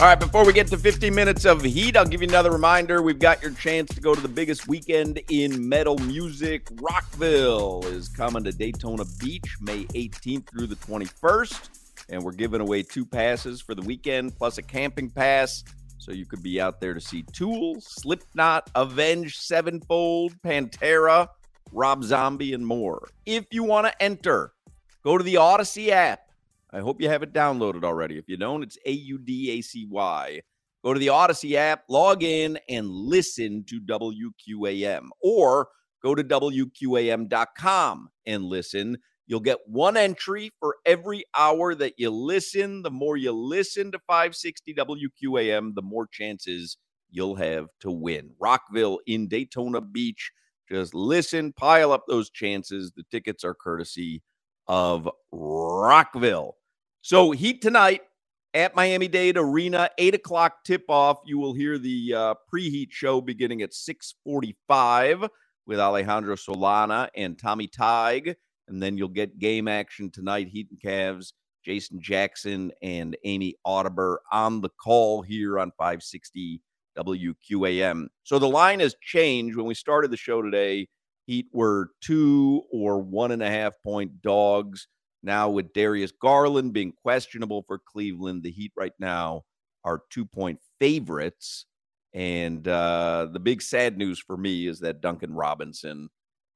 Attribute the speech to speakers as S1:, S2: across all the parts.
S1: All right, before we get to 15 minutes of heat, I'll give you another reminder. We've got your chance to go to the biggest weekend in metal music. Rockville is coming to Daytona Beach May 18th through the 21st. And we're giving away two passes for the weekend plus a camping pass. So you could be out there to see Tool, Slipknot, Avenged Sevenfold, Pantera, Rob Zombie, and more. If you want to enter, go to the Audacy app. I hope you have it downloaded already. If you don't, it's A U D A C Y. Go to the Audacy app, log in, and listen to WQAM. Or go to WQAM.com and listen. You'll get one entry for every hour that you listen. The more you listen to 560 WQAM, the more chances you'll have to win. Rockville in Daytona Beach. Just listen, pile up those chances. The tickets are courtesy of Rockville. So Heat tonight at Miami Dade Arena, eight o'clock tip off. You will hear the uh, preheat show beginning at six forty-five with Alejandro Solana and Tommy Tig, and then you'll get game action tonight. Heat and Cavs, Jason Jackson and Amy Audibert on the call here on five sixty WQAM. So the line has changed. When we started the show today, Heat were two or one and a half point dogs. Now, with Darius Garland being questionable for Cleveland, the Heat right now are two point favorites. And uh, the big sad news for me is that Duncan Robinson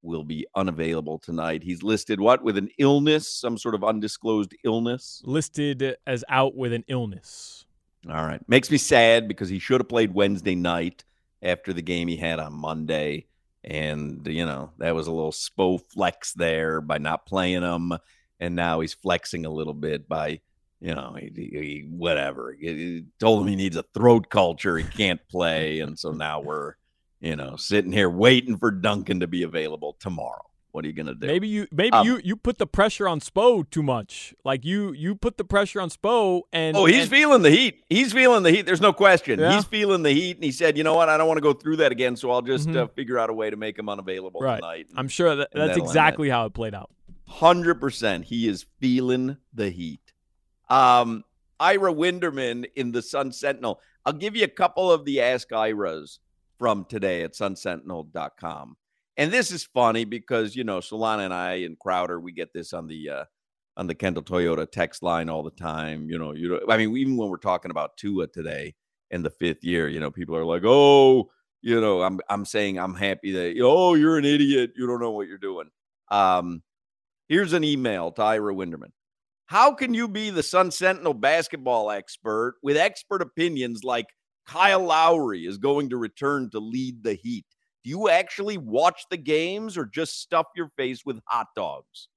S1: will be unavailable tonight. He's listed what with an illness, some sort of undisclosed illness.
S2: listed as out with an illness.
S1: All right. Makes me sad because he should have played Wednesday night after the game he had on Monday. And, you know, that was a little spo flex there by not playing him. And now he's flexing a little bit by, you know, he, he- whatever. He, he told him he needs a throat culture. He can't play. And so now we're, you know, sitting here waiting for Duncan to be available tomorrow. What are you going to do?
S2: Maybe you maybe
S1: Um,
S2: you you put the pressure on Spo too much. Like you you put the pressure on Spo and
S1: Oh, he's
S2: and-
S1: feeling the heat. He's feeling the heat. There's no question.
S2: Yeah.
S1: He's feeling the heat, and he said, "You know what? I don't want to go through that again, so I'll just
S2: Mhm.
S1: uh, figure out a way to make him unavailable
S2: Right.
S1: tonight."
S2: I'm sure that that's exactly how it played out.
S1: Hundred percent. He is feeling the heat. Um, Ira Winderman in the Sun Sentinel. I'll give you a couple of the Ask Iras from today at sunsentinel.com. And this is funny because you know Solana and I and Crowder we get this on the uh, on the Kendall Toyota text line all the time. You know, you know, I mean, even when we're talking about Tua today in the fifth year, you know, people are like, "Oh, you know, I'm I'm saying I'm happy that oh, you're an idiot. You don't know what you're doing." Um, here's an email to Ira Winderman. How can you be the Sun Sentinel basketball expert with expert opinions like Kyle Lowry is going to return to lead the Heat? Do you actually watch the games or just stuff your face with hot dogs?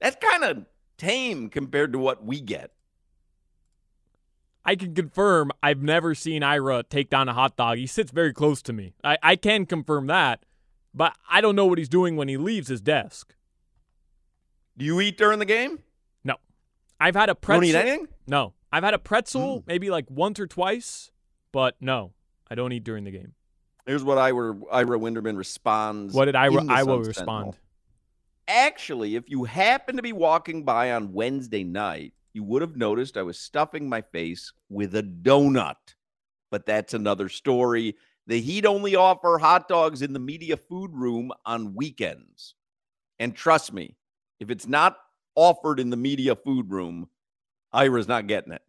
S1: That's kind of tame compared to what we get.
S2: I can confirm I've never seen Ira take down a hot dog. He sits very close to me. I, I can confirm that, but I don't know what he's doing when he leaves his desk.
S1: Do you eat during the game?
S2: No. I've had a
S1: You
S2: pretzel.
S1: don't eat anything?
S2: No. I've had a pretzel
S1: Mm.
S2: maybe like once or twice, but no. I don't eat during the game.
S1: Here's what Ira, Ira Winderman responds.
S2: What did Ira
S1: in the
S2: I will
S1: Sun
S2: respond?
S1: Actually, if you happen to be walking by on Wednesday night, you would have noticed I was stuffing my face with a donut. But that's another story. The Heat only offer hot dogs in the media food room on weekends. And trust me, if it's not offered in the media food room, Ira's not getting it.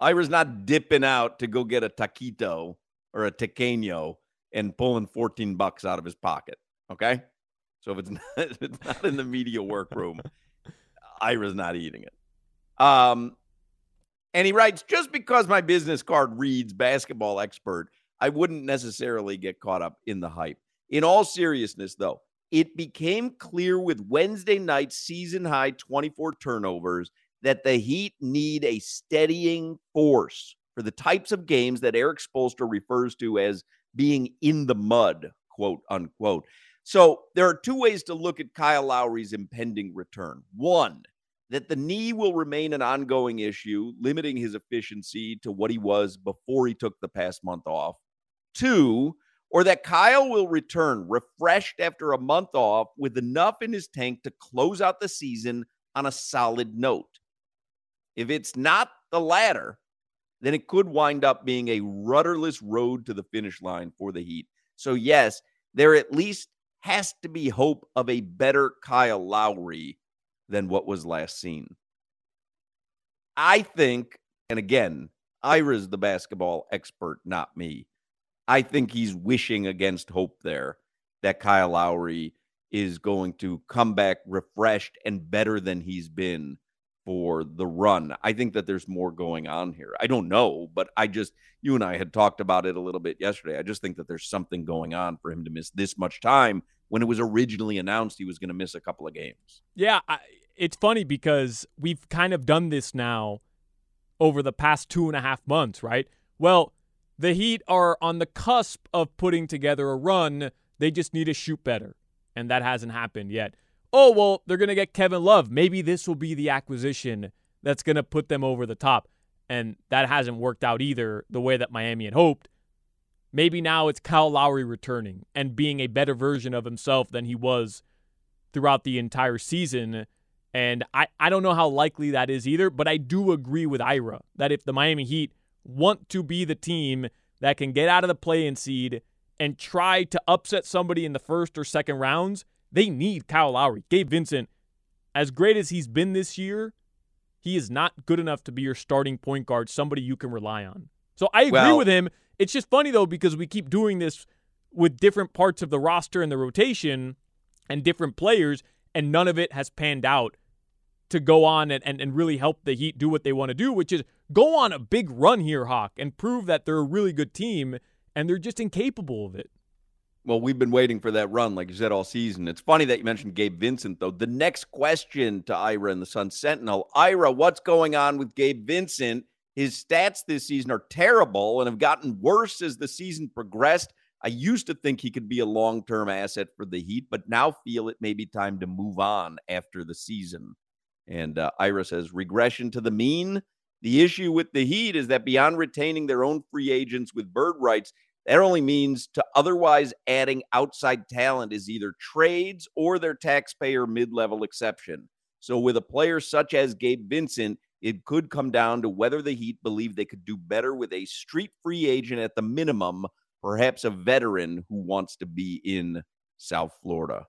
S1: Ira's not dipping out to go get a taquito or a tequeño and pulling 14 bucks out of his pocket. Okay. So if it's not, if it's not in the media workroom, Ira's not eating it. Um, and he writes, just because my business card reads basketball expert, I wouldn't necessarily get caught up in the hype. In all seriousness, though, it became clear with Wednesday night's season high 24 turnovers that the Heat need a steadying force for the types of games that Erik Spoelstra refers to as being in the mud, quote unquote. So there are two ways to look at Kyle Lowry's impending return. One, that the knee will remain an ongoing issue, limiting his efficiency to what he was before he took the past month off. Two, or that Kyle will return refreshed after a month off with enough in his tank to close out the season on a solid note. If it's not the latter, then it could wind up being a rudderless road to the finish line for the Heat. So, yes, there at least has to be hope of a better Kyle Lowry than what was last seen. I think, and again, Ira's the basketball expert, not me. I think he's wishing against hope there that Kyle Lowry is going to come back refreshed and better than he's been for the run. I think that there's more going on here. I don't know, but I just, you and I had talked about it a little bit yesterday. I just think that there's something going on for him to miss this much time when it was originally announced he was going to miss a couple of games.
S2: Yeah, I, it's funny because we've kind of done this now over the past two and a half months, right? Well, the Heat are on the cusp of putting together a run. They just need to shoot better. And that hasn't happened yet. Oh, well, they're going to get Kevin Love. Maybe this will be the acquisition that's going to put them over the top. And that hasn't worked out either the way that Miami had hoped. Maybe now it's Kyle Lowry returning and being a better version of himself than he was throughout the entire season. And I, I don't know how likely that is either, but I do agree with Ira that if the Miami Heat want to be the team that can get out of the play in seed and try to upset somebody in the first or second rounds, they need Kyle Lowry. Gabe Vincent, as great as he's been this year, he is not good enough to be your starting point guard, somebody you can rely on. So I agree
S1: Well-
S2: with him. It's just funny though because we keep doing this with different parts of the roster and the rotation and different players, and none of it has panned out to go on and, and, and really help the Heat do what they want to do, which is go on a big run here, Hawk, and prove that they're a really good team, and they're just incapable of it.
S1: Well, we've been waiting for that run, like you said, all season. It's funny that you mentioned Gabe Vincent, though. The next question to Ira and the Sun Sentinel Ira, what's going on with Gabe Vincent? His stats this season are terrible and have gotten worse as the season progressed. I used to think he could be a long term asset for the Heat, but now feel it may be time to move on after the season. And uh, Ira says regression to the mean. The issue with the Heat is that beyond retaining their own free agents with bird rights, that only means to otherwise adding outside talent is either trades or their taxpayer mid level exception. So, with a player such as Gabe Vincent, it could come down to whether the Heat believe they could do better with a street free agent at the minimum, perhaps a veteran who wants to be in South Florida.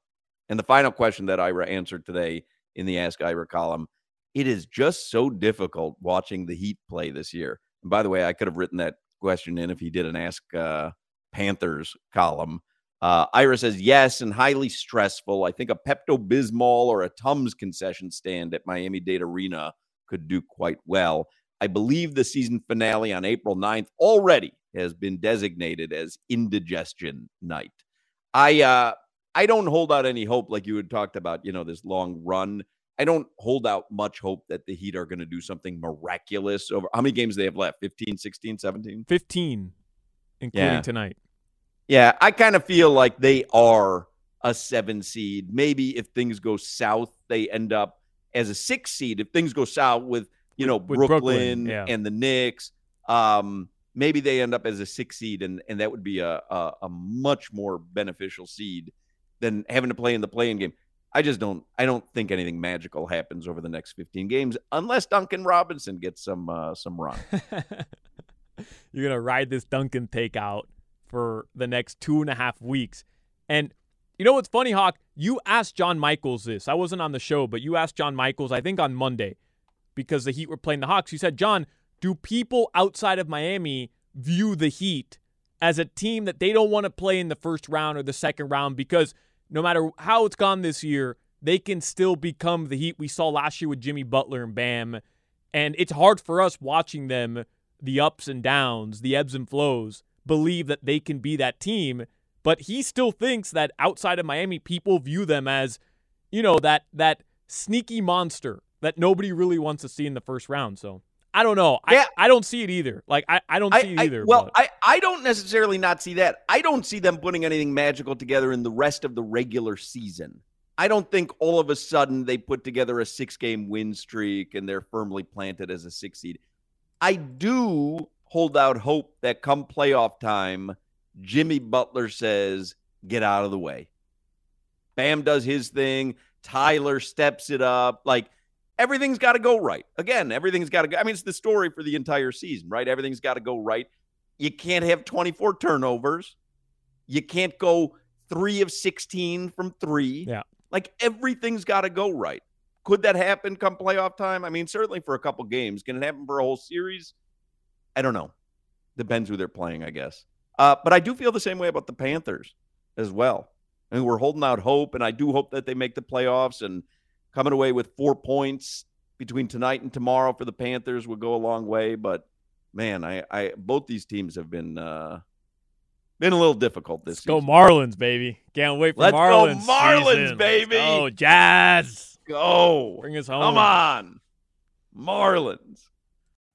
S1: And the final question that Ira answered today in the Ask Ira column it is just so difficult watching the Heat play this year. And by the way, I could have written that question in if he did an Ask uh, Panthers column. Uh, Ira says yes, and highly stressful. I think a Pepto Bismol or a Tums concession stand at Miami Dade Arena could do quite well. I believe the season finale on April 9th already has been designated as indigestion night. I uh, I don't hold out any hope like you had talked about, you know, this long run. I don't hold out much hope that the Heat are going to do something miraculous over how many games they have left? 15, 16, 17?
S2: 15, including
S1: Yeah.
S2: tonight.
S1: Yeah, I kind of feel like they are a seven seed. Maybe if things go south, they end up as a six seed. If things go south with, you know,
S2: With
S1: Brooklyn,
S2: Brooklyn, yeah.
S1: and the Knicks, um, maybe they end up as a six seed, and, and that would be a, a, a much more beneficial seed than having to play in the playing game. I just don't I don't think anything magical happens over the next 15 games unless Duncan Robinson gets some uh, some run.
S2: You're gonna ride this Duncan take out for the next two and a half weeks. And you know what's funny, Hawk? You asked John Michaels this. I wasn't on the show, but you asked John Michaels, I think on Monday, because the Heat were playing the Hawks. You said, John, do people outside of Miami view the Heat as a team that they don't want to play in the first round or the second round because no matter how it's gone this year, they can still become the Heat we saw last year with Jimmy Butler and Bam. And it's hard for us watching them, the ups and downs, the ebbs and flows, believe that they can be that team. But he still thinks that outside of Miami, people view them as, you know, that that sneaky monster that nobody really wants to see in the first round. So I don't know.
S1: Yeah.
S2: I, I don't see it either. Like I, I don't
S1: I-
S2: see it
S1: I-
S2: either.
S1: well,
S2: but-
S1: I, I don't necessarily not see that. I don't see them putting anything magical together in the rest of the regular season. I don't think all of a sudden they put together a six game win streak and they're firmly planted as a six seed. I do hold out hope that come playoff time, Jimmy Butler says, get out of the way. Bam does his thing. Tyler steps it up. Like everything's got to go right. Again, everything's got to go. I mean, it's the story for the entire season, right? Everything's got to go right. You can't have 24 turnovers. You can't go three of 16 from three.
S2: Yeah.
S1: Like everything's got to go right. Could that happen come playoff time? I mean, certainly for a couple games. Can it happen for a whole series? I don't know. Depends who they're playing, I guess. Uh, but I do feel the same way about the Panthers as well. I mean, we're holding out hope, and I do hope that they make the playoffs and coming away with four points between tonight and tomorrow for the Panthers would go a long way. But man, I, I both these teams have been uh, been a little difficult this
S2: Let's go. Marlins, baby. Can't wait for
S1: Let's go
S2: Marlins.
S1: Marlins,
S2: season.
S1: baby.
S2: Oh, Jazz.
S1: Go.
S2: Bring us home.
S1: Come on. Marlins.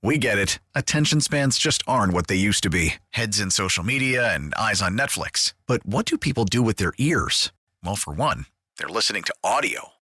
S3: We get it. Attention spans just aren't what they used to be heads in social media and eyes on Netflix. But what do people do with their ears? Well, for one, they're listening to audio.